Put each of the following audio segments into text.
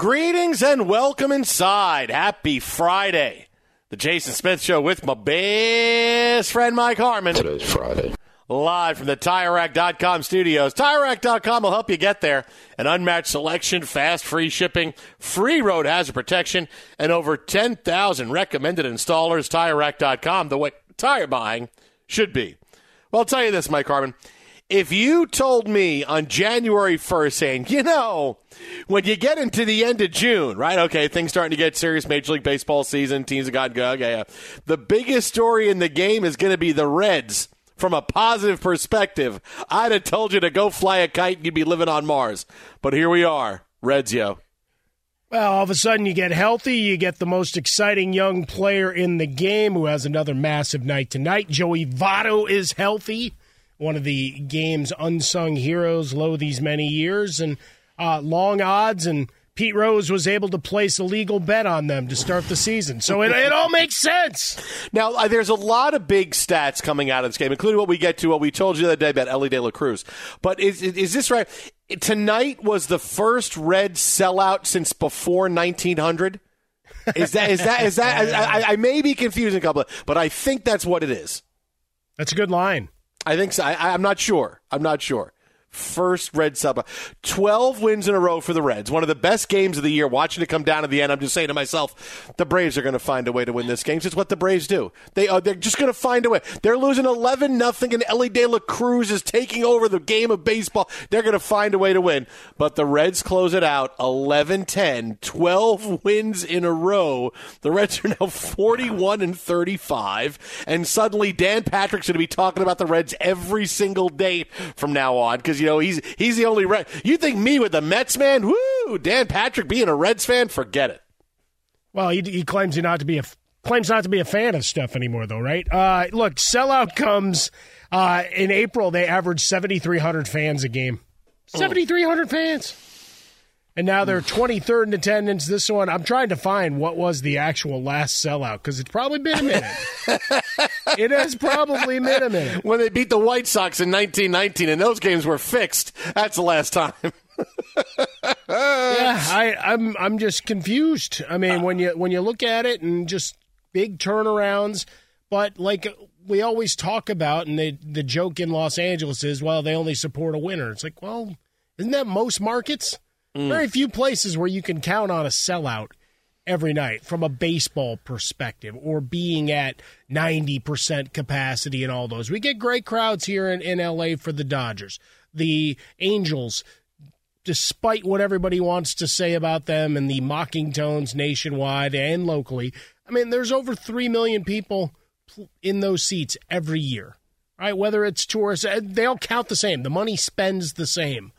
Greetings and welcome inside. Happy Friday. The Jason Smith Show with my best friend Mike Harmon. Today's Friday. Live from the TireRack.com studios. TireRack.com will help you get there. An unmatched selection, fast free shipping, free road hazard protection, and over 10,000 recommended installers. TireRack.com, the way tire buying should be. Well, I'll tell you this, Mike Harmon if you told me on January 1st saying, you know, when you get into the end of June, right? Okay, things starting to get serious. Major League Baseball season, teams have got good. Okay, yeah. the biggest story in the game is going to be the Reds. From a positive perspective, I'd have told you to go fly a kite and you'd be living on Mars. But here we are, Reds, yo. Well, all of a sudden you get healthy. You get the most exciting young player in the game who has another massive night tonight. Joey Votto is healthy one of the game's unsung heroes, low these many years, and uh, long odds. And Pete Rose was able to place a legal bet on them to start the season. So it, it all makes sense. Now, uh, there's a lot of big stats coming out of this game, including what we get to, what we told you the other day about Elly De La Cruz. But is, is this right? Tonight was the first red sellout since before 1900. Is that is that is that? I, I may be confusing a couple, of, but I think that's what it is. That's a good line. I think so. I, I'm not sure. I'm not sure first Red sub. 12 wins in a row for the Reds. One of the best games of the year. Watching it come down to the end, I'm just saying to myself, the Braves are going to find a way to win this game. It's what the Braves do. They are, they're just going to find a way. They're losing 11 nothing, and Elly De La Cruz is taking over the game of baseball. They're going to find a way to win. But the Reds close it out 11 10, 12 wins in a row. The Reds are now 41 and 35. And suddenly, Dan Patrick's going to be talking about the Reds every single day from now on because you know he's he's the only Red. You think me with the Mets man? Woo! Dan Patrick being a Reds fan, forget it. Well, he, he claims he not to be a claims not to be a fan of stuff anymore, though, right? Uh, look, sellout comes uh, in April. They average seventy three hundred fans a game. Seventy three hundred fans. and now they're 23rd in attendance. This one, I'm trying to find what was the actual last sellout because it's probably been a minute. it has probably been a minute. When they beat the White Sox in 1919 and those games were fixed, that's the last time. yeah, I, I'm I'm just confused. I mean, when you when you look at it and just big turnarounds, but like we always talk about, and they, the joke in Los Angeles is, well, they only support a winner. It's like, well, isn't that most markets? Mm. Very few places where you can count on a sellout every night from a baseball perspective or being at 90% capacity and all those. We get great crowds here in, in LA for the Dodgers. The Angels, despite what everybody wants to say about them and the mocking tones nationwide and locally, I mean, there's over 3 million people in those seats every year. Right? Whether it's tourists, they all count the same. The money spends the same.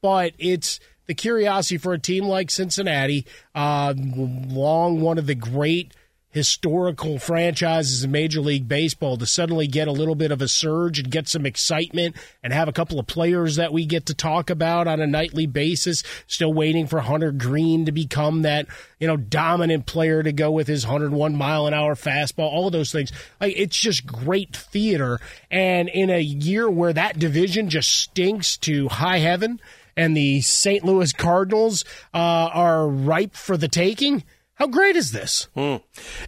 But it's the curiosity for a team like Cincinnati, uh, long one of the great historical franchises in Major League Baseball to suddenly get a little bit of a surge and get some excitement and have a couple of players that we get to talk about on a nightly basis. Still waiting for Hunter Greene to become that, you know, dominant player to go with his 101 mile an hour fastball, all of those things. Like it's just great theater. And in a year where that division just stinks to high heaven and the St. Louis Cardinals uh, are ripe for the taking – how great is this? Hmm.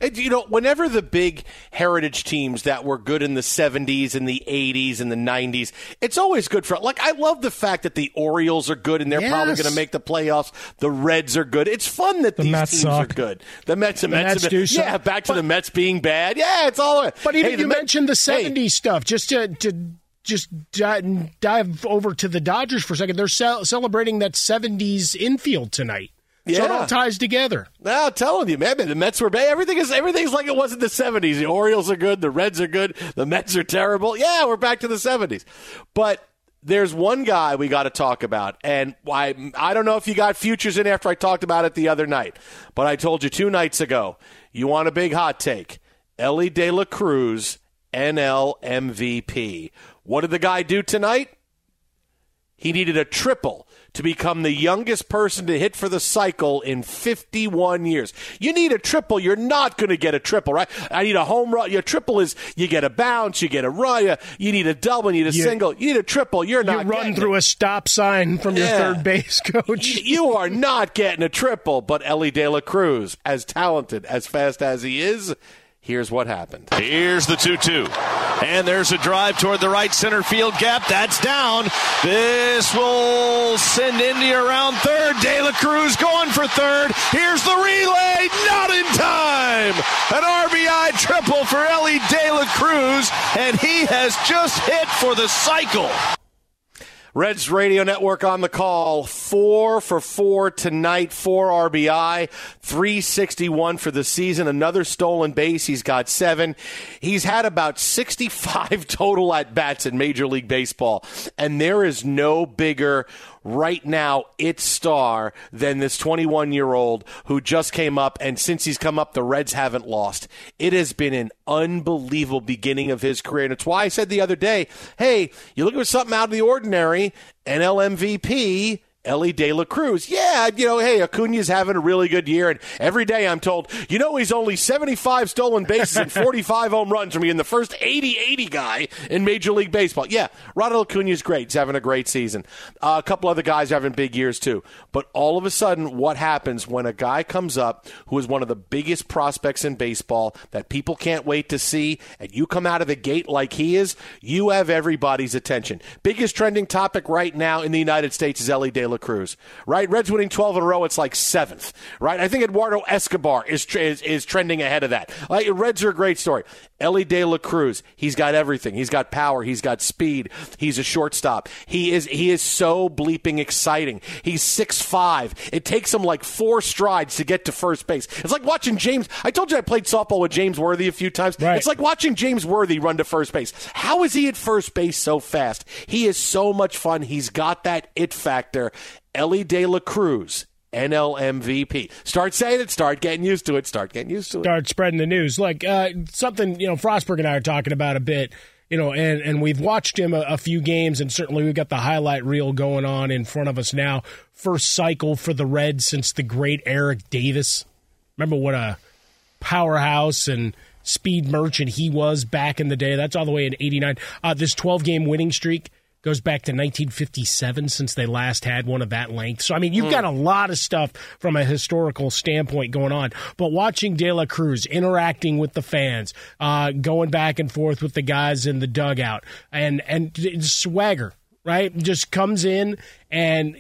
And, you know, whenever the big heritage teams that were good in the 70s and the 80s and the 90s, it's always good for, like, I love the fact that the Orioles are good and they're yes. probably going to make the playoffs. The Reds are good. It's fun that the these Mets teams suck. are good. The Mets, the, the Mets, Mets do Yeah, back to but, the Mets being bad. Yeah, it's all. But even hey, you mentioned the 70s hey. stuff, just to, to just dive over to the Dodgers for a second. They're ce- celebrating that 70s infield tonight. Yeah. So it all ties together. Now, I'm telling you, man, the Mets were bad. Everything is everything's like it was in the '70s. The Orioles are good, the Reds are good, the Mets are terrible. Yeah, we're back to the '70s. But there's one guy we got to talk about, and I I don't know if you got futures in after I talked about it the other night, but I told you two nights ago. You want a big hot take? Elly De La Cruz, NL MVP. What did the guy do tonight? He needed a triple to become the youngest person to hit for the cycle in 51 years. You need a triple. You're not going to get a triple, right? I need a home run. Your triple is you get a bounce, you get a run, you need a double, you need a you, single, you need a triple. You're not. You run through it. a stop sign from yeah. your third base coach. you are not getting a triple. But Elly De La Cruz, as talented, as fast as he is, Here's what happened. Here's the 2 2. And there's a drive toward the right center field gap. That's down. This will send Indy around third. De La Cruz going for third. Here's the relay. Not in time. An RBI triple for Elly De La Cruz. And he has just hit for the cycle. Reds Radio Network on the call. Four for four tonight, four RBI, 361 for the season. Another stolen base. He's got seven. He's had about 65 total at bats in Major League Baseball. And there is no bigger right now its star than this 21 year old who just came up. And since he's come up, the Reds haven't lost. It has been an unbelievable beginning of his career. And it's why I said the other day, hey, you look for something out of the ordinary, NL MVP Elly De La Cruz. Yeah, you know, hey, Acuna's having a really good year, and every day I'm told, you know, he's only 75 stolen bases and 45 home runs from being the first 80-80 guy in Major League Baseball. Yeah, Ronald Acuna's great. He's having a great season. Uh, a couple other guys are having big years too. But all of a sudden, what happens when a guy comes up who is one of the biggest prospects in baseball that people can't wait to see, and you come out of the gate like he is, you have everybody's attention. Biggest trending topic right now in the United States is Elly De La Cruz, right? Reds winning 12 in a row, it's like seventh, right? I think Eduardo Escobar is, is, is trending ahead of that. Like, Reds are a great story. Elly De La Cruz, he's got everything. He's got power. He's got speed. He's a shortstop. He is he is so bleeping exciting. He's six five. It takes him like four strides to get to first base. It's like watching James. I told you I played softball with James Worthy a few times. Right. It's like watching James Worthy run to first base. How is he at first base so fast? He is so much fun. He's got that it factor. Elly De La Cruz NL MVP. Start saying it. Start getting used to it. Start getting used to it. Start spreading the news. Like uh, something you know, Frostberg and I are talking about a bit. you know, and, and we've watched him a, a, few games, and certainly we've got the highlight reel going on in front of us now. First cycle for the Reds since the great Eric Davis. Remember what a powerhouse and speed merchant he was back in the day. That's all the way in 89. Uh, this 12 game winning streak goes back to 1957 since they last had one of that length. So, I mean, you've mm. got a lot of stuff from a historical standpoint going on. But watching De La Cruz interacting with the fans, uh, going back and forth with the guys in the dugout, and, and swagger, right? Just comes in and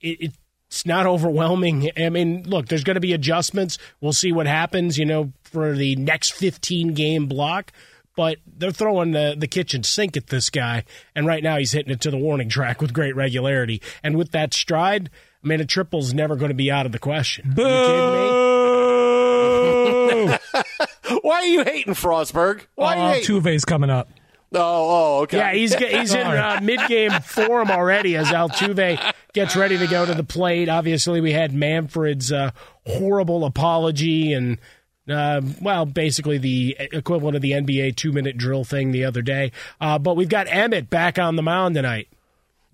it, it's not overwhelming. I mean, look, there's going to be adjustments. We'll see what happens, you know, for the next 15 game block but they're throwing the, the kitchen sink at this guy, and right now he's hitting it to the warning track with great regularity. And with that stride, I mean, a triple's never going to be out of the question. Boo! Are Why are you hating Frostberg? Why uh, are you hating? Tuve's coming up. Oh, oh, okay. Yeah, he's he's in uh, mid game form already as Altuve gets ready to go to the plate. Obviously, we had Manfred's uh, horrible apology and uh, well, basically the equivalent of the NBA two minute drill thing the other day. Uh, but we've got Emmet back on the mound tonight.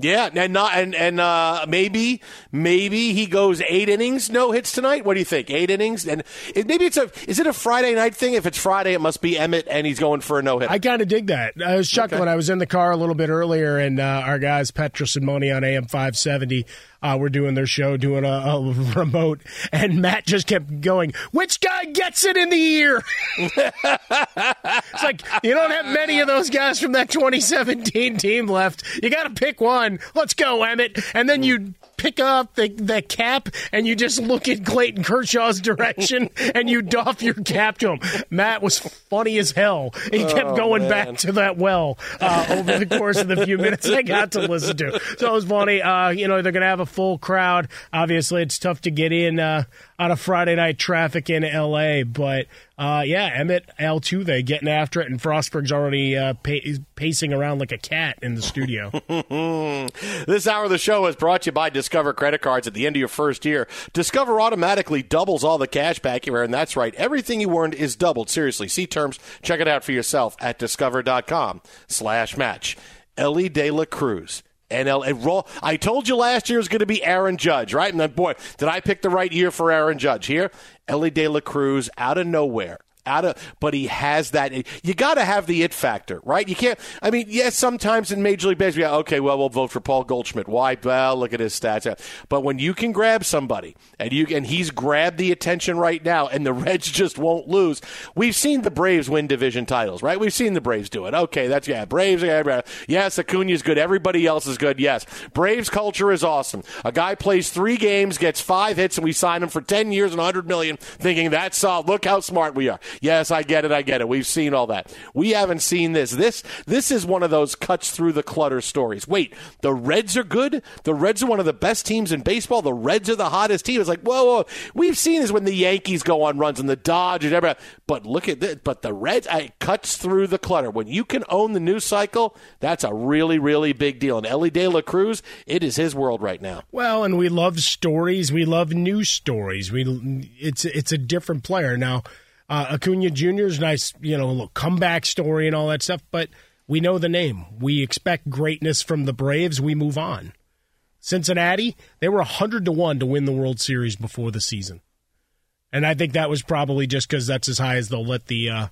Yeah, and not and and uh, maybe maybe he goes eight innings, no hits tonight. What do you think? Eight innings, and it, maybe it's a is it a Friday night thing? If it's Friday, it must be Emmet, and he's going for a no hit. I kind of dig that. I was chuckling. Okay. I was in the car a little bit earlier, and uh, our guys Petros and Money on AM five seventy uh, were doing their show, doing a, a, remote, and Matt just kept going, "Which guy gets it in the ear?" it's like you don't have many of those guys from that 2017 team left. You got to pick one. Let's go, Emmet. and then you pick up the, the cap and you just look at Clayton Kershaw's direction and you doff your cap to him. Matt was funny as hell. He kept oh, going man. back to that well uh, over the course of the few minutes I got to listen to. So it was funny. Uh, you know, they're going to have a full crowd. Obviously, it's tough to get in uh, on a Friday night traffic in L.A., but uh, yeah, Emmet Altuve getting after it, and Frostberg's already uh, pacing around like a cat in the studio. this hour of the show is brought to you by Discover Credit Cards. At the end of your first year, Discover automatically doubles all the cash back you earn. That's right, everything you earned is doubled. Seriously, see terms. Check it out for yourself at discover.com/slash match. Elly De La Cruz. NL roll. I told you last year was going to be Aaron Judge, right? And then, boy, did I pick the right year for Aaron Judge here? Elly De La Cruz out of nowhere out of, but he has that. You got to have the it factor, right? You can't. I mean, yes, sometimes in Major League Baseball, okay, well, we'll vote for Paul Goldschmidt. Why? Well, look at his stats. But when you can grab somebody and you and he's grabbed the attention right now, and the Reds just won't lose. We've seen the Braves win division titles, right? We've seen the Braves do it. Okay, that's yeah, Braves. Yeah, Yes, Acuna's good. Everybody else is good. Yes, Braves culture is awesome. A guy plays three games, gets five hits, and we sign him for ten years and hundred million, thinking that's solid. Look how smart we are. Yes, I get it. I get it. We've seen all that. We haven't seen this. This this is one of those cuts through the clutter stories. Wait, the Reds are good. The Reds are one of the best teams in baseball. The Reds are the hottest team. It's like whoa, whoa. We've seen this when the Yankees go on runs and the Dodgers. Everybody. But look at this. But the Reds it cuts through the clutter. When you can own the news cycle, that's a really really big deal. And Elly De La Cruz, it is his world right now. Well, and we love stories. We love news stories. We it's it's a different player now. Uh, Acuna Jr.'s nice, you know, little comeback story and all that stuff, but we know the name. We expect greatness from the Braves. We move on. Cincinnati, they were 100 to 1 to win the World Series before the season. And I think that was probably just because that's as high as they'll let the uh,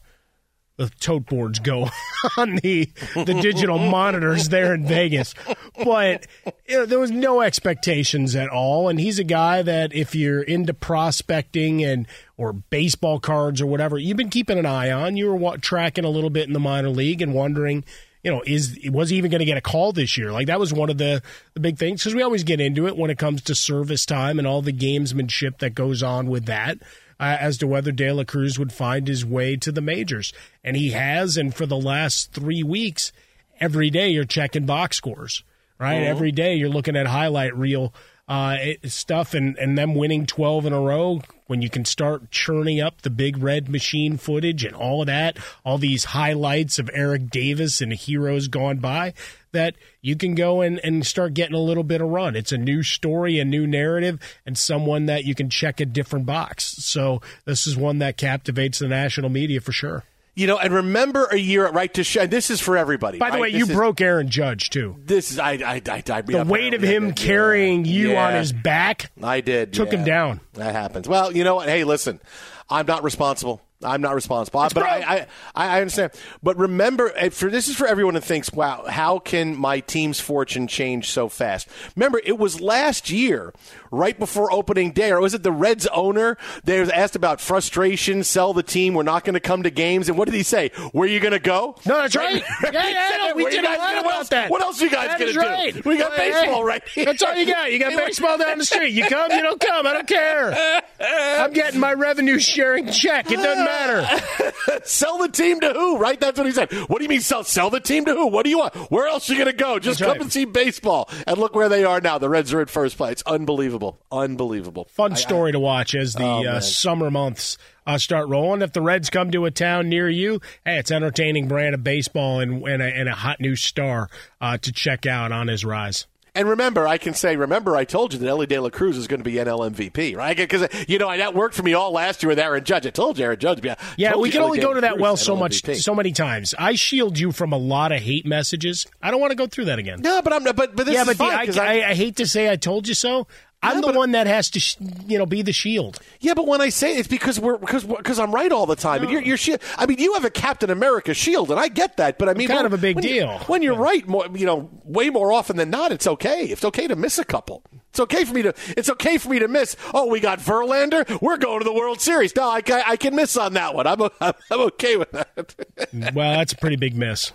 the tote boards go on the the digital monitors there in Vegas. But you know, there was no expectations at all, and he's a guy that if you're into prospecting and or baseball cards or whatever, you've been keeping an eye on. You were tracking a little bit in the minor league and wondering. You know, is was he even going to get a call this year? Like that was one of the the big things because we always get into it when it comes to service time and all the gamesmanship that goes on with that uh, as to whether De La Cruz would find his way to the majors. And he has, and for the last three weeks, every day you're checking box scores, right? Uh-huh. Every day you're looking at highlight reel uh, stuff and, and them winning 12 in a row when you can start churning up the big red machine footage and all of that, all these highlights of Eric Davis and heroes gone by, that you can go and, and start getting a little bit of run. It's a new story, a new narrative, and someone that you can check a different box. So this is one that captivates the national media for sure. You know, and remember a year at right to show. This is for everybody. By the right? way, This you is- broke Aaron Judge too. This is I. I, I, I The weight of him carrying you on his back I did. took him down. That happens. Well, you know what? Hey, listen, I'm not responsible. I'm not responsible. but I, I, I understand. But remember, eh, for this is for everyone who thinks, "Wow, how can my team's fortune change so fast?" Remember, it was last year, right before opening day, or was it the Reds owner? They was asked about frustration, sell the team. We're not going to come to games. And what did he say? Where are you going to go? No, that's right. Yeah, yeah, no, we did a lot about else, that. What else you guys going to right. do? We got Hey, baseball right here. That's all you got. You got baseball down the street. You come, you don't come. I don't care. I'm getting my revenue sharing check. It doesn't matter. sell the team to who? Right? That's what he said. What do you mean sell? Sell the team to who? What do you want? Where else are you going to go? Just That's come right. and see baseball. And look where they are now. The Reds are in first place. It's Unbelievable. Unbelievable. Fun story to watch as the Oh, uh, summer months uh, start rolling. If the Reds come to a town near you, hey, it's entertaining brand of baseball and, and, a, and a hot new star uh, to check out on his rise. And remember, I can say, remember, I told you that Elly De La Cruz is going to be NL MVP, right? Because you know that worked for me all last year with Aaron Judge. I told you Aaron Judge. Yeah, Yeah, we can only go to that well so NL much, MVP. so many times. I shield you from a lot of hate messages. I don't want to go through that again. No, but I'm not. But but this yeah, is but fine, I, 'cause I, I- I hate to say I told you so. I'm the one that has to, sh- you know, be the shield. Yeah, but when I say it, it's because we're because because I'm right all the time, and you're, you're shield. I mean, you have a Captain America shield, and I get that, but I mean, kind when- of a big when you- deal. when you're right, more you know, way more often than not, it's okay. It's okay to miss a couple. It's okay for me to. It's okay for me to miss. Oh, we got Verlander. We're going to the World Series. No, I, ca- I can miss on that one. I'm o- I'm okay with that. Well, that's a pretty big miss.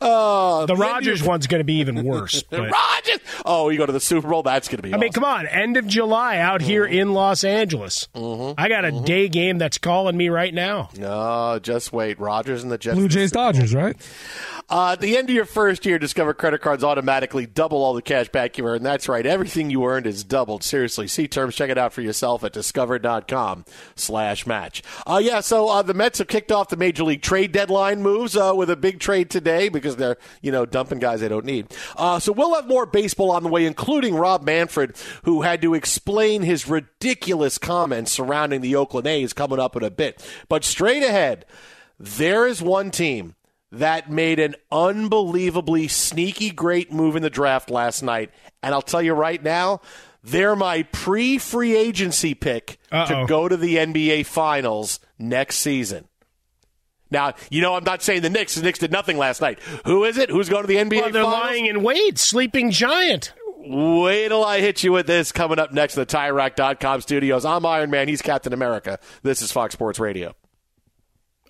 Uh, The Rogers one's going to be even worse. but- Rogers. Oh, you go to the Super Bowl. That's going to be. I mean, come on, end of July out here Mm-hmm. in Los Angeles. I got a day game that's calling me right now. No, just wait. Rogers and the Jets. Blue Jays Dodgers, right? Uh, at the end of your first year, Discover credit cards automatically double all the cash back you earn. That's right. Everything you earned is doubled. Seriously. See terms. Check it out for yourself at discover.com slash match. Uh, yeah, so uh, the Mets have kicked off the Major League trade deadline moves uh, with a big trade today because they're, you know, dumping guys they don't need. Uh, so we'll have more baseball on the way, including Rob Manfred, who had to explain his ridiculous comments surrounding the Oakland A's coming up in a bit. But straight ahead, there is one team that made an unbelievably sneaky great move in the draft last night. And I'll tell you right now, they're my pre free agency pick Uh-oh. to go to the NBA Finals next season. Now, you know, I'm not saying the Knicks. The Knicks did nothing last night. Who is it? Who's going to the NBA Well, they're Finals? lying in wait, sleeping giant. Wait till I hit you with this coming up next in the TireRack.com studios. I'm Iron Man. He's Captain America. This is Fox Sports Radio.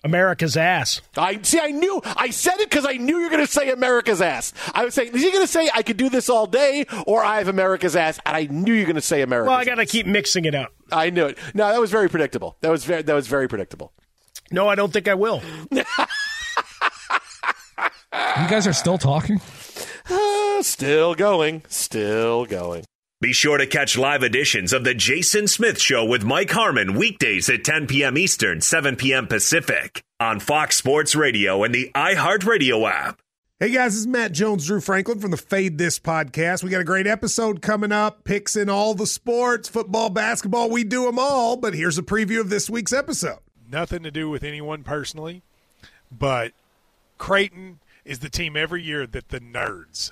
America's ass. I see. I knew. I said it because I knew you were going to say America's ass. I was saying, is he going to say I could do this all day, or I have America's ass? And I knew you were going to say America's. Well, I got to keep mixing it up. I knew it. No, that was very predictable. That was very. That was very predictable. No, I don't think I will. You guys are still talking? Uh, still going. Still going. Be sure to catch live editions of The Jason Smith Show with Mike Harmon weekdays at 10 p.m. Eastern, 7 p.m. Pacific on Fox Sports Radio and the iHeartRadio app. Hey guys, this is Matt Jones, Drew Franklin from the Fade This podcast. We got a great episode coming up, picks in all the sports, football, basketball, we do them all. But here's a preview of this week's episode. Nothing to do with anyone personally, but Creighton is the team every year that the nerds,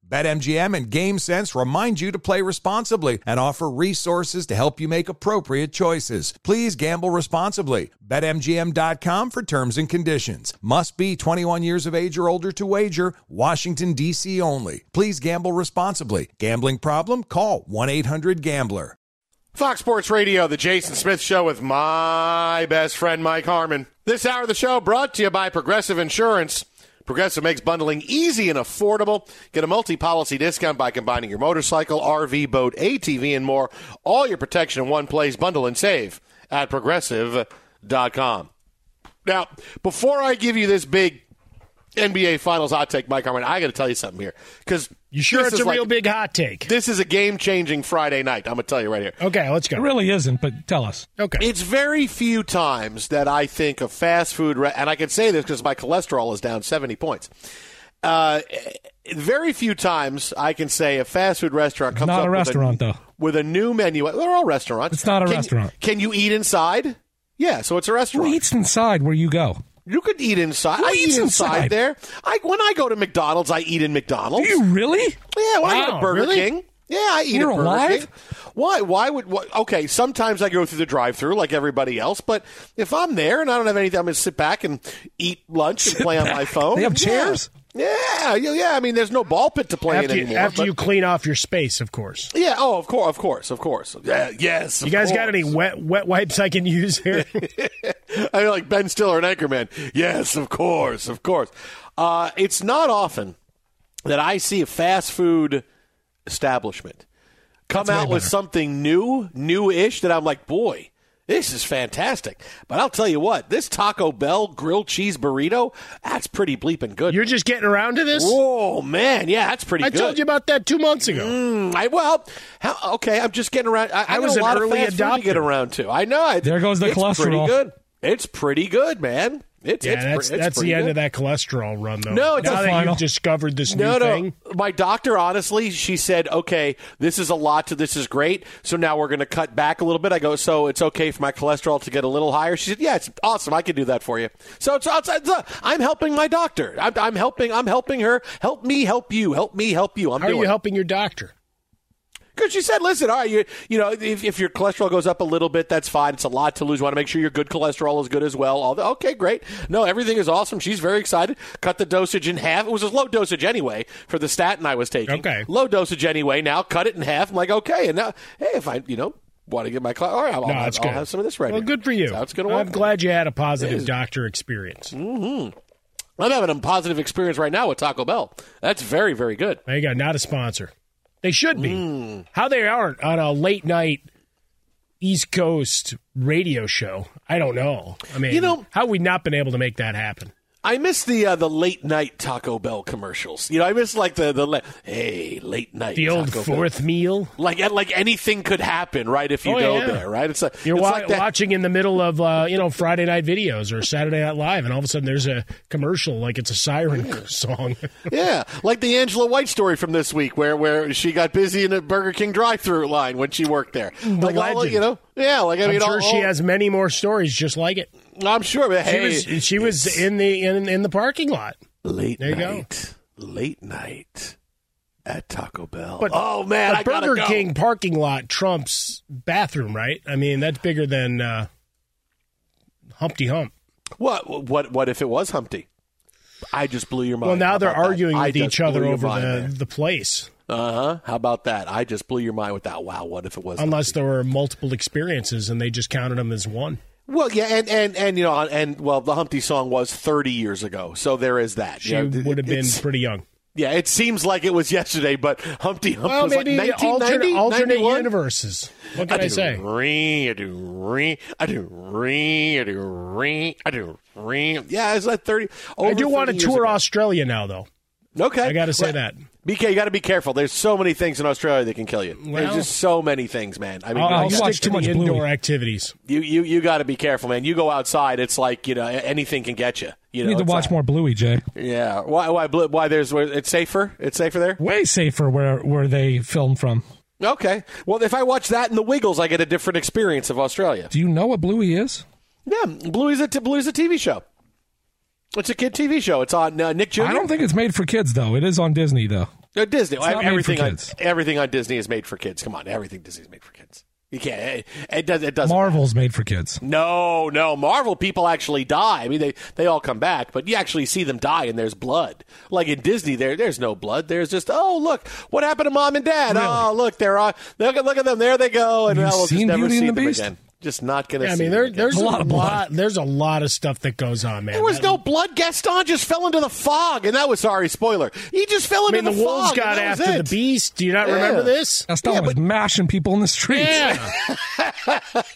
BetMGM and GameSense remind you to play responsibly and offer resources to help you make appropriate choices. Please gamble responsibly. BetMGM.com for terms and conditions. Must be 21 years of age or older to wager. Washington, D.C. only. Please gamble responsibly. Gambling problem? Call 1 800 Gambler. Fox Sports Radio, the Jason Smith Show with my best friend Mike Harmon. This hour of the show brought to you by Progressive Insurance. Progressive makes bundling easy and affordable. Get a multi policy discount by combining your motorcycle, RV, boat, ATV, and more. All your protection in one place. Bundle and save at progressive.com. Now, before I give you this big NBA Finals hot take, Mike Harmon, I got to tell you something here. Because You sure it's a real big hot take? This is a game changing Friday night. I'm going to tell you right here. Okay, let's go. It really isn't, but tell us. Okay. It's very few times that I think of fast food, re- and I can say this because my cholesterol is down 70 points. Uh, very few times I can say a fast food restaurant comes Not up a restaurant, with a, though. with a new menu. They're all restaurants. It's not a Can- restaurant. Can you eat inside? Yeah, so it's a restaurant. Who eats inside where you go? You could eat inside. Who I eat inside, inside? there. I when I go to McDonald's, I eat in McDonald's. Do you really? Yeah, when I go Wow, to Burger really? King. Yeah, I eat You're at Burger alive? King. Why? Why would? What, okay, sometimes I go through the drive-through like everybody else, but if I'm there and I don't have anything, I'm going to sit back and eat lunch and play on my phone. They have chairs? Yeah, yeah, yeah. I mean, there's no ball pit to play After, in you, anymore. after but- you clean off your space, of course. yeah. Oh, of course, of course, of course. Yeah, yes. You guys got any wet wet wipes I can use here? I mean, like Ben Stiller and Anchorman. Yes, of course, of course. Uh, it's not often that I see a fast food establishment come That's out with something new, new-ish that I'm like, boy, this is fantastic. But I'll tell you what, this Taco Bell grilled cheese burrito, that's pretty bleeping good. You're just getting around to this? Oh, man, yeah, that's pretty good. I good. told you about that two months ago. Mm, I, well, how, okay, I'm just getting around. I, I, I was a an lot early of fast food to adopter. get around to. I know. I- There goes the it's Pretty cholesterol. good. It's pretty good, man. It's Yeah, it's, that's pre- that's the pretty end of that cholesterol run, though. No, it's now a that final. you've discovered this No, new no. thing. My doctor, honestly, she said, "Okay, this is a lot. To this is great. So now we're going to cut back a little bit." I go, "So it's okay for my cholesterol to get a little higher?" She said, "Yeah, it's awesome. I can do that for you." So it's, it's, it's uh, I'm helping my doctor. I'm, I'm helping. I'm helping her. Help me, help you. Help me, help you. I'm How are you helping your doctor? Because she said, listen, all right, you, you know, if, if your cholesterol goes up a little bit, that's fine. It's a lot to lose. You want to make sure your good cholesterol is good as well. All the, okay, great. No, everything is awesome. She's very excited. Cut the dosage in half. It was a low dosage anyway for the statin I was taking. Okay. Low dosage anyway. Now cut it in half. I'm like, okay. And now, hey, if I, you know, want to get my, cl- all right, I'll, No, I'll, I'll have some of this right Well, here. good for you. That's how it's going to work. I'm glad you had a positive doctor experience. Mm-hmm. I'm having a positive experience right now with Taco Bell. That's very, very good. There you go. Not a sponsor. They should be. Mm. How they aren't on a late night East Coast radio show, I don't know. I mean, You know- how have we not been able to make that happen? I miss the uh, the late night Taco Bell commercials. You know, I miss like the the la- hey late night The old Taco Bell. fourth meal. Like like anything could happen, right? If you Oh, go yeah. there, right? It's like You're it's wa- like watching in the middle of uh, you know Friday night videos or Saturday Night Live, and all of a sudden there's a commercial like it's a siren song. Yeah, like the Angela White story from this week, where where she got busy in a Burger King drive-through line when she worked there. The like all, you know, yeah, like I I'm sure all- she all- has many more stories just like it. I'm sure. But She hey, was she was in the in, in the parking lot. late There you go. night, late night at Taco Bell. But oh man, but Burger go. King parking lot trumps bathroom, right? I mean, that's bigger than uh, Humpty Hump. What what what if it was Humpty? I just blew your mind. Well, now How they're about that? arguing with each other over there. the, the place, Uh huh. How about that? I just blew your mind with that. Wow. What if it was? unless there were multiple experiences and they just counted them as one. Well, yeah, and, and and you know, and well, the Humpty song was 30 years ago, so there is that. She You know, would have been pretty young. Yeah, it seems like it was yesterday, but Humpty Hump Well, was maybe like 1990, alternate, alternate 91? universes. What can I, do say? Ring, I do ring, I do ring, I do ring, I do ring. Yeah, it's like 30. I do want to tour ago. Australia now, though. Okay, I got to say Well, that. BK, you got to be careful. There's so many things in Australia that can kill you. Well- There's just so many things, man. I mean, I'll, you I'll gotta- stick to the indoor activities. you you you got to be careful, man. You go outside, it's like you know anything can get you. You You know, need to watch like- more Bluey, Jay. Yeah, why why why there's where it's safer? It's safer there. Way safer where where they filmed from. Okay, well if I watch that in the Wiggles, I get a different experience of Australia. Do you know what Bluey is? Yeah, Bluey's a t- Bluey's a TV show. It's a kid TV show. It's on uh, Nick Jr. I don't think it's made for kids though. It is on Disney though. Uh, Disney. Made everything on everything on Disney is made for kids. Come on, everything Disney is made for kids. You can't. It, it does. It doesn't. Marvel's made for kids. No, no. Marvel people actually die. I mean, they, they all come back, but you actually see them die, and there's blood. Like in Disney, there there's no blood. There's just oh look, what happened to mom and dad? Oh look, they're on. Look at look at them. There they go, and You've now we'll just seen never Beauty see and the them Beast? again. Just not gonna. Yeah, I mean, there, there's A a lot lot, of blood. There's a lot of stuff that goes on, man. There was That- no blood. Gaston just fell into the fog, and that was sorry spoiler. He just fell I into mean, the, the, wolves fog. and got that was after it. the beast. Do you not Yeah. remember this? Gaston was mashing people in the streets. Yeah.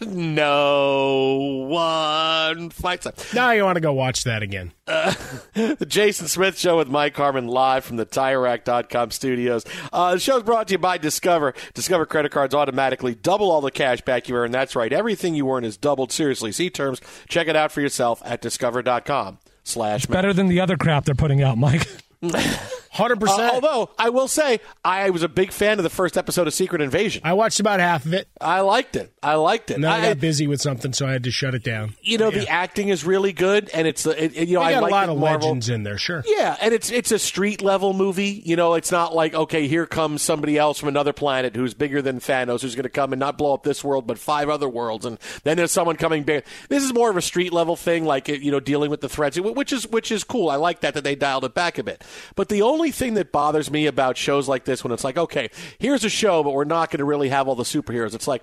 no one fights. now you want to go watch that again. The Jason Smith Show with Mike Harmon live from the TireRack.com studios. Uh, the is brought to you by Discover. Discover credit cards automatically double all the cash back you earn. That's right. Everything you earn is doubled. Seriously. See terms. Check it out for yourself at Discover.com slash Better than the other crap they're putting out, Mike. Hundred Uh, percent. although I will say I was a big fan of the first episode of Secret Invasion. I watched about half of it. I liked it. I liked it. I, I- got busy with something, so I had to shut it down. you know the acting is really good, and it's it, it- you know They I got like a lot of Marvel- legends in there, sure. Yeah, and it's it's a street level movie. You know, it's not like okay, here comes somebody else from another planet who's bigger than Thanos, who's going to come and not blow up this world, but five other worlds, and then there's someone coming big. This is more of a street level thing, like you know, dealing with the threats, which is which is cool. I like that that they dialed it back a bit. But the only thing that bothers me about shows like this, when it's like, okay, here's a show, but we're not going to really have all the superheroes. It's like.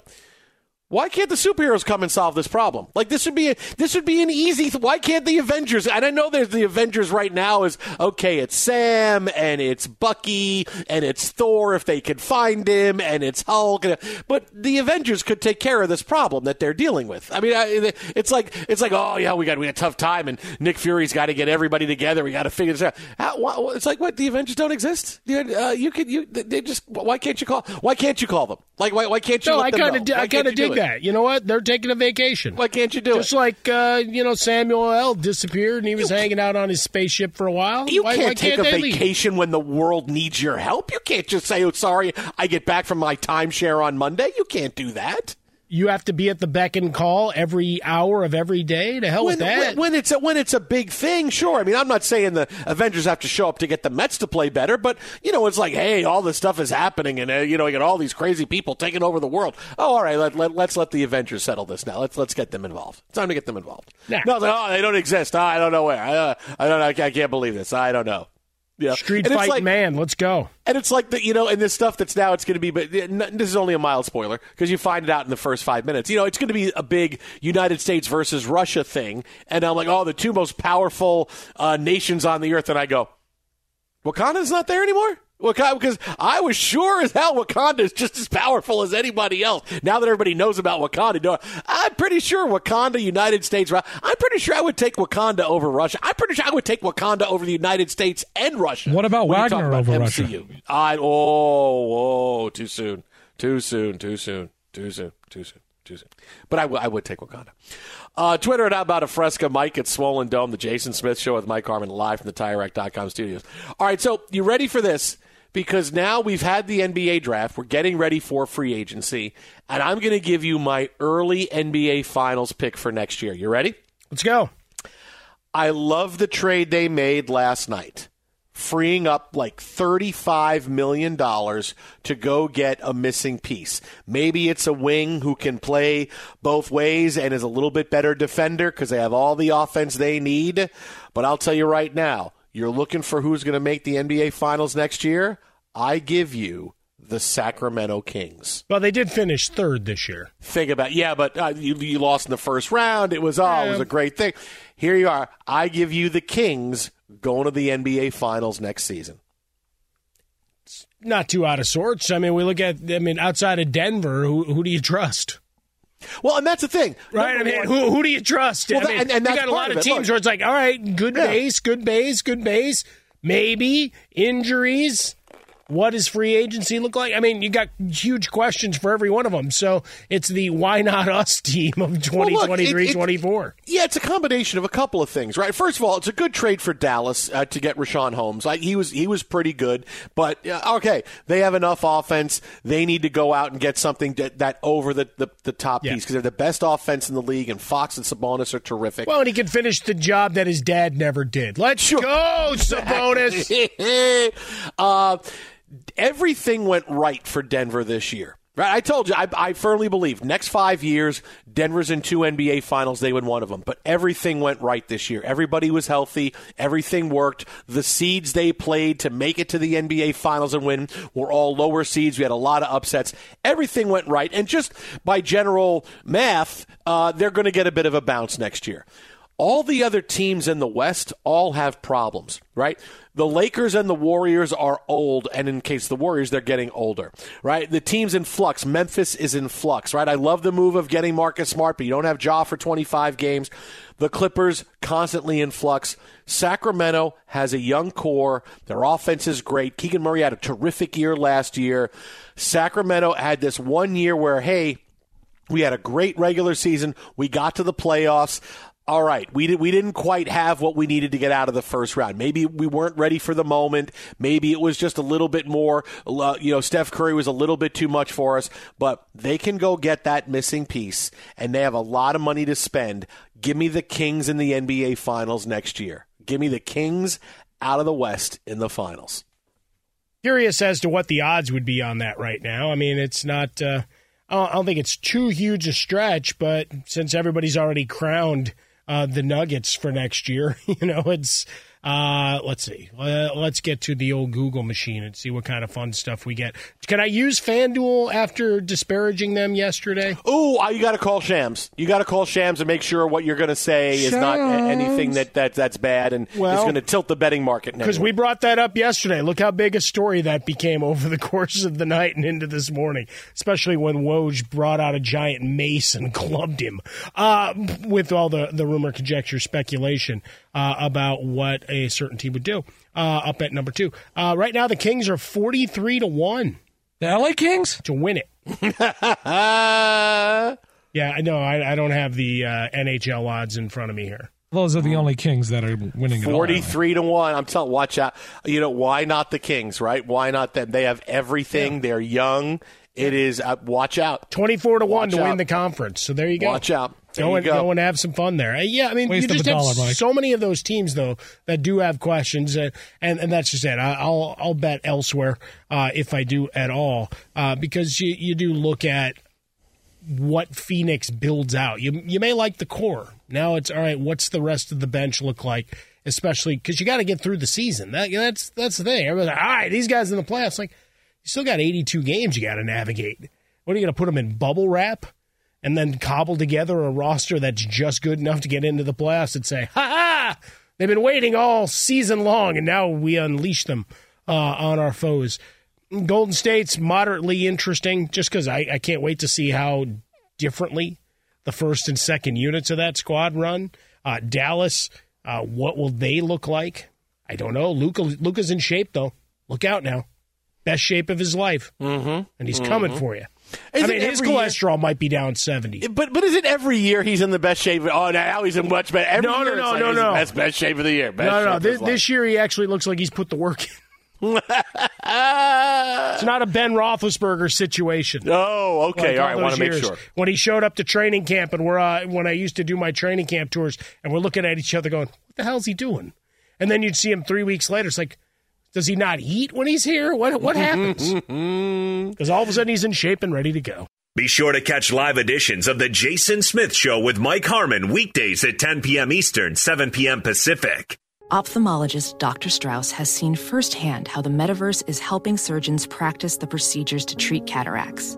Why can't the superheroes come and solve this problem? Like this would be a, this would be an easy. Th- why can't the Avengers? And I know there's the Avengers right now is okay. It's Sam and it's Bucky and it's Thor if they could find him and it's Hulk. and- But the Avengers could take care of this problem that they're dealing with. I mean, I, it's like it's like oh yeah, we got we got a tough time and Nick Fury's got to get everybody together. We got to figure this out. How, why, it's like what the Avengers don't exist. You, uh, you could you they just why can't you call why can't you call them like why why can't you? No, I them kind of I kind of do that. You know what? They're taking a vacation. Why can't you do Just it? Just like uh, you know Samuel L. disappeared and he was hanging out on his spaceship for a while. You why, can't why take can't a they leave? vacation when the world needs your help. You can't just say, "Oh, sorry, I get back from my timeshare on Monday." You can't do that. You have to be at the beck and call every hour of every day. To hell When, with that. when, when it's a, when it's a big thing, sure. I mean, I'm not saying the Avengers have to show up to get the Mets to play better, but you know, it's like, hey, all this stuff is happening, and uh, you know, you got all these crazy people taking over the world. Oh, all right, let, let, let's let the Avengers settle this now. Let's let's get them involved. It's time to get them involved. Yeah. No, like, oh, they don't exist. Ah, I don't know where. I, uh, I don't. I can't believe this. I don't know. Yeah. Street And fight like- man, let's go. And it's like the you know, and this stuff that's now it's going to be, but this is only a mild spoiler because you find it out in the first five minutes. You know, it's going to be a big United States versus Russia thing, and I'm like, oh, the two most powerful uh, nations on the earth, and I go, Wakanda's not there anymore. Wakanda, because I was sure as hell Wakanda is just as powerful as anybody else. Now that everybody knows about Wakanda, I'm pretty sure Wakanda, United States. I'm pretty sure I would take Wakanda over Russia. I'm pretty sure I would take Wakanda over the United States and Russia. What about when Wagner about over MCU. Russia? I oh oh too soon, too soon, too soon, too soon, too soon, too soon. But I, w- I would take Wakanda. Uh, Twitter at about a fresca Mike at Swollen Dome, the Jason Smith Show with Mike Harmon live from the TireRack.com studios. All right, so you ready for this? Because now we've had the NBA draft. We're getting ready for free agency. And I'm going to give you my early NBA Finals pick for next year. You ready? Let's go. I love the trade they made last night, freeing up like $35 million to go get a missing piece. Maybe it's a wing who can play both ways and is a little bit better defender because they have all the offense they need. But I'll tell you right now, you're looking for who's going to make the NBA Finals next year. I give you the Sacramento Kings. Well, they did finish third this year. Think about yeah, but uh, you, you lost in the first round. It was oh, it was a great thing. Here you are. I give you the Kings going to the NBA Finals next season. Not too out of sorts. I mean, we look at. I mean, outside of Denver, who who do you trust? Well, and that's the thing, right? Number I mean, one- who who do you trust? Well, I that- mean, and- and you got a lot of of it. teams Look. where it's like, all right, good Yeah. base, good base, good base, maybe injuries. What does free agency look like? I mean, you got huge questions for every one of them. So it's the why not us team of Well, look, 2023 it- it- 24. Yeah, it's a combination of a couple of things, right? First of all, it's a good trade for Dallas uh, to get Richaun Holmes. Like he was, he was pretty good, but uh, okay, they have enough offense. They need to go out and get something that, that over the, the, the top piece because they're the best offense in the league, and Fox and Sabonis are terrific. Well, and he can finish the job that his dad never did. Let's go, Sabonis. uh, everything went right for Denver this year. Right, I told you, I, I firmly believe next five years, Denver's in two NBA finals. They win one of them. But everything went right this year. Everybody was healthy. Everything worked. The seeds they played to make it to the NBA finals and win were all lower seeds. We had a lot of upsets. Everything went right. And just by general math, uh, they're going to get a bit of a bounce next year. All the other teams in the West all have problems, right? The Lakers and the Warriors are old, and in case the Warriors, they're getting older, right? The team's in flux. Memphis is in flux, right? I love the move of getting Marcus Smart, but you don't have Ja for 25 games. The Clippers constantly in flux. Sacramento has a young core. Their offense is great. Keegan Murray had a terrific year last year. Sacramento had this one year where, hey, we had a great regular season. We got to the playoffs. All right, we did, we didn't quite have what we needed to get out of the first round. Maybe we weren't ready for the moment. Maybe it was just a little bit more. uh, You know, Steph Curry was a little bit too much for us. But they can go get that missing piece, and they have a lot of money to spend. Give me the Kings in the NBA Finals next year. Give me the Kings out of the West in the finals. Curious as to what the odds would be on that right now. I mean, it's not. Uh, I don't- I don't think it's too huge a stretch, but since everybody's already crowned uh, the Nuggets for next year, you know, it's. Uh, let's see. Uh, let's get to the old Google machine and see what kind of fun stuff we get. Can I use FanDuel after disparaging them yesterday? Uh, you got to call Shams. You got to call Shams and make sure what you're going to say is not anything that, that that's bad and is going to tilt the betting market. Because we brought that up yesterday. Look how big a story that became over the course of the night and into this morning, especially when Woj brought out a giant mace and clubbed him uh, with all the, the rumor, conjecture, speculation uh, about what a certain team would do. Uh, up at number two. Uh, right now, the Kings are 43 to 1. The LA Kings? To win it. yeah, I know. I, I don't have the uh, NHL odds in front of me here. Those are the only Kings that are winning it all. 43 to 1. I'm telling watch out. You know, why not the Kings, right? Why not them? They have everything. They're young. It is uh, watch out. 24 to 1 Watch to win the conference. So there you go. Watch out. There go and go. and have some fun there. Uh, yeah, I mean, Waste you just have dollar, so many of those teams though that do have questions, uh, and and that's just it. I, I'll I'll bet elsewhere uh, if I do at all, uh, because you you do look at what Phoenix builds out. You you may like the core. Now it's all right. What's the rest of the bench look like? Especially because you got to get through the season. That that's that's the thing. Everybody's like, all right, these guys in the playoffs. Like, you still got 82 games you got to navigate. What are you going to put them in bubble wrap? And then cobble together a roster that's just good enough to get into the playoffs and say, ha ha, they've been waiting all season long and now we unleash them uh, on our foes. Golden State's moderately interesting just because I, I can't wait to see how differently the first and second units of that squad run. Uh, Dallas, uh, what will they look like? I don't know. Luka, Luka's in shape though. Look out now. Best shape of his life, mm-hmm. and he's coming Mhm. for you. Is I mean, his every year? cholesterol might be down seventy. But but is it every year he's in the best shape? Oh, now he's in much better. Every No, no, year no, like no, no. Best, best shape of the year. Best no, no. of This, this year he actually looks like he's put the work in. it's not a Ben Roethlisberger situation. Oh, okay. Like All right. those Want to make years. sure. When he showed up to training camp, and we're uh, when I used to do my training camp tours, and we're looking at each other, going, "What the hell's he doing?" And then you'd see him three weeks later. It's like, does he not eat when he's here? What what happens? Because all of a sudden he's in shape and ready to go. Be sure to catch live editions of The Jason Smith Show with Mike Harmon weekdays at 10 p.m. Eastern, 7 p.m. Pacific. Ophthalmologist Dr. Strauss has seen firsthand how the metaverse is helping surgeons practice the procedures to treat cataracts.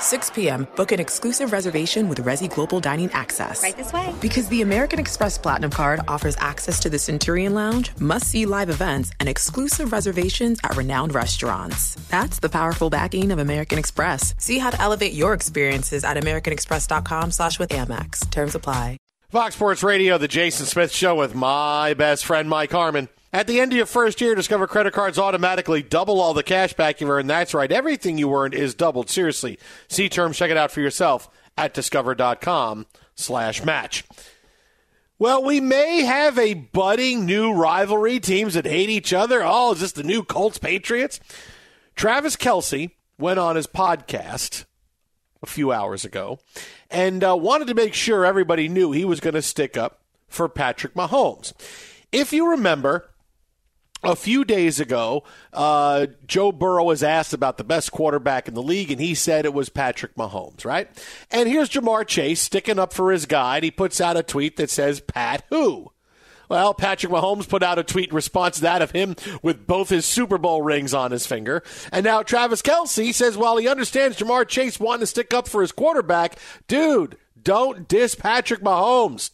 6 p.m., book an exclusive reservation with Resy Global Dining Access. Right this way. Because the American Express Platinum Card offers access to the Centurion Lounge, must see live events, and exclusive reservations at renowned restaurants. That's the powerful backing of American Express. See how to elevate your experiences at AmericanExpress.com slash with Amex. Terms apply. Fox Sports Radio, the Jason Smith Show with my best friend Mike Harmon. At the end of your first year, Discover credit cards automatically double all the cash back you've earned. That's right. Everything you earned is doubled. Seriously. See terms. Check it out for yourself at discover.com slash match. Well, we may have a budding new rivalry. Teams that hate each other. Oh, is this the new Colts Patriots? Travis Kelce went on his podcast a few hours ago and uh, wanted to make sure everybody knew he was going to stick up for Patrick Mahomes. If you remember, a few days ago, uh, Joe Burrow was asked about the best quarterback in the league, and he said it was Patrick Mahomes, right? And here's Ja'Marr Chase sticking up for his guy, and he puts out a tweet that says, Pat who? Well, Patrick Mahomes put out a tweet in response to that of him with both his Super Bowl rings on his finger. And now Travis Kelce says, while he understands Ja'Marr Chase wanting to stick up for his quarterback, dude, don't diss Patrick Mahomes.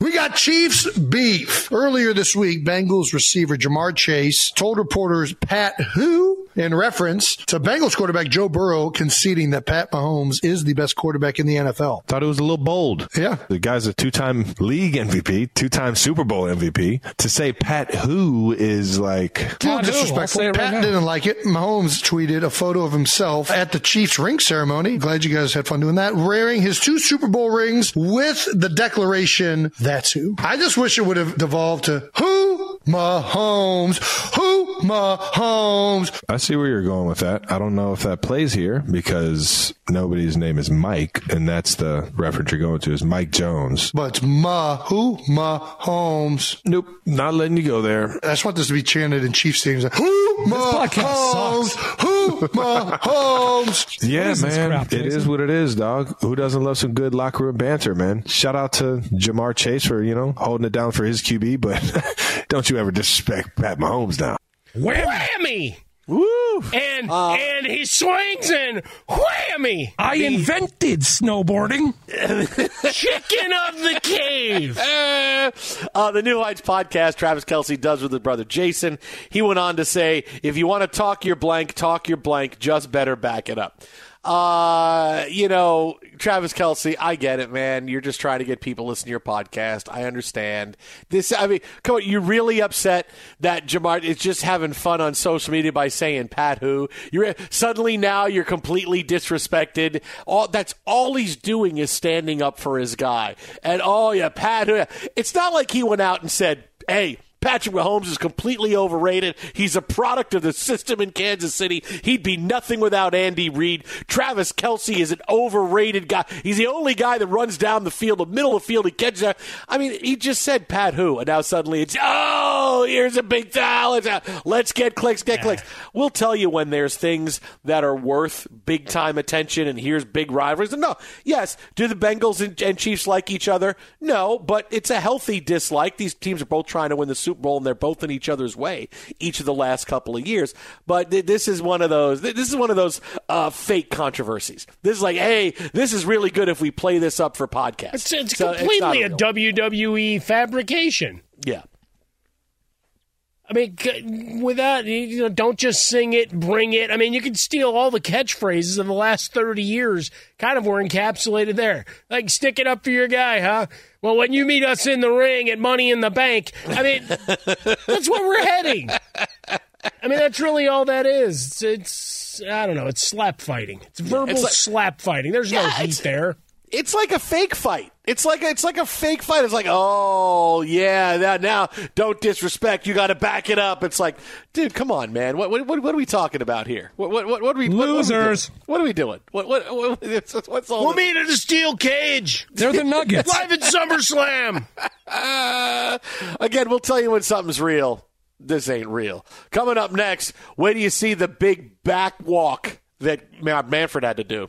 We got Chiefs beef. Earlier this week, Bengals receiver Ja'Marr Chase told reporters Pat who in reference to Bengals quarterback Joe Burrow conceding that Pat Mahomes is the best quarterback in the NFL. Thought it was a little bold. Yeah. The guy's a two time league MVP, two time Super Bowl MVP. To say Pat who is like a little disrespectful. right Pat now. didn't like it. Mahomes tweeted a photo of himself at the Chiefs ring ceremony. Glad you guys had fun doing that. Wearing his two Super Bowl rings with the declaration, that's who. I just wish it would have devolved to who Mahomes, who Mahomes. I see where you're going with that. I don't know if that plays here because nobody's name is Mike, and that's the reference you're going to is Mike Jones. But it's Ma, who Mahomes. Nope, not letting you go there. I just want this to be chanted in Chiefs teams. Who podcast Mahomes, who Mahomes. Yeah, is man. crap, it Jason? is what it is, dog. Who doesn't love some good locker room banter, man? Shout out to Ja'Marr Chase for, you know, holding it down for his QB, but don't you ever disrespect Pat Mahomes now. Whammy! Woo! And and he swings and whammy! I The invented snowboarding. chicken of the cave. uh, the New Heights podcast, Travis Kelce does with his brother Jason. He went on to say, if you want to talk your blank, talk your blank, just better back it up. Uh, you know, Travis Kelce, I get it, man. You're just trying to get people to listen to your podcast. I understand. This, I mean, come on, you're really upset that Ja'Marr is just having fun on social media by saying Pat who. You're suddenly now you're completely disrespected. All that's all he's doing is standing up for his guy. And oh yeah, Pat who. It's not like he went out and said, "Hey." Patrick Mahomes is completely overrated. He's a product of the system in Kansas City. He'd be nothing without Andy Reid. Travis Kelce is an overrated guy. He's the only guy that runs down the field, the middle of the field. He catches that. I mean, he just said Pat who, and now suddenly it's oh, here's a big a- Let's get clicks, get clicks. We'll tell you when there's things that are worth big time attention, and here's big rivalries. And no, yes, do the Bengals and, and Chiefs like each other? No, but it's a healthy dislike. These teams are both trying to win the Super Bowl, and they're both in each other's way each of the last couple of years. But th- this is one of those. th- This is one of those uh, fake controversies. This is like, hey, this is really good if we play this up for podcasts. It's, it's So completely a real. WWE fabrication. yeah. I mean, c- without you know, don't just sing it, bring it. I mean, you can steal all the catchphrases of the last thirty years. Kind of were encapsulated there. Like stick it up for your guy, huh? Well, when you meet us in the ring at Money in the Bank, I mean, that's where we're heading. I mean, that's really all that is. It's, it's I don't know. It's slap fighting. It's verbal it's like- slap fighting. There's no heat there. It's like a fake fight. It's like it's like a fake fight. It's like, oh yeah, that now don't disrespect. You got to back it up. It's like, dude, come on, man. What what, what, what are we talking about here? What what what, what are we Losers. What are we doing? What what, what, what what's all? We'll this? meet at a steel cage. They're the Nuggets. Live at SummerSlam. Uh, again, we'll tell you when something's real. This ain't real. Coming up next, where do you see the big back walk that Man- Manfred had to do?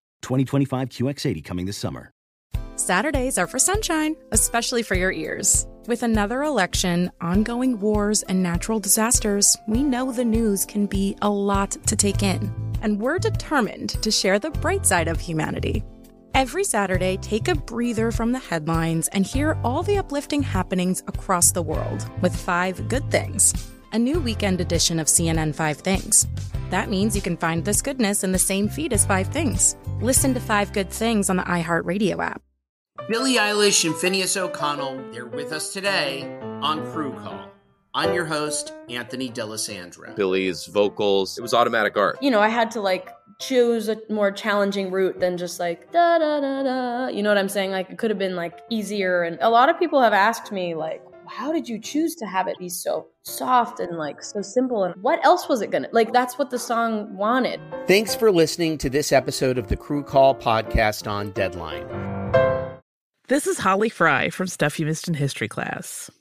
2025 QX80 coming this summer. Saturdays are for sunshine, especially for your ears. With another election, ongoing wars, and natural disasters, we know the news can be a lot to take in. And we're determined to share the bright side of humanity. Every Saturday, take a breather from the headlines and hear all the uplifting happenings across the world with Five Good Things, a new weekend edition of CNN Five Things. That means you can find this goodness in the same feed as Five Things. Listen to Five Good Things on the iHeartRadio app. Billie Eilish and Finneas O'Connell, they're with us today on Crew Call. I'm your host, Anthony D'Alessandro. Billie's vocals, it was automatic art. You know, I had to like choose a more challenging route than just like da da da da. You know what I'm saying? Like it could have been like easier. And a lot of people have asked me like, how did you choose to have it be so soft and like so simple? And what else was it gonna like? That's what the song wanted. Thanks for listening to this episode of the Crew Call podcast on Deadline. This is Holly Fry from Stuff You Missed in History class.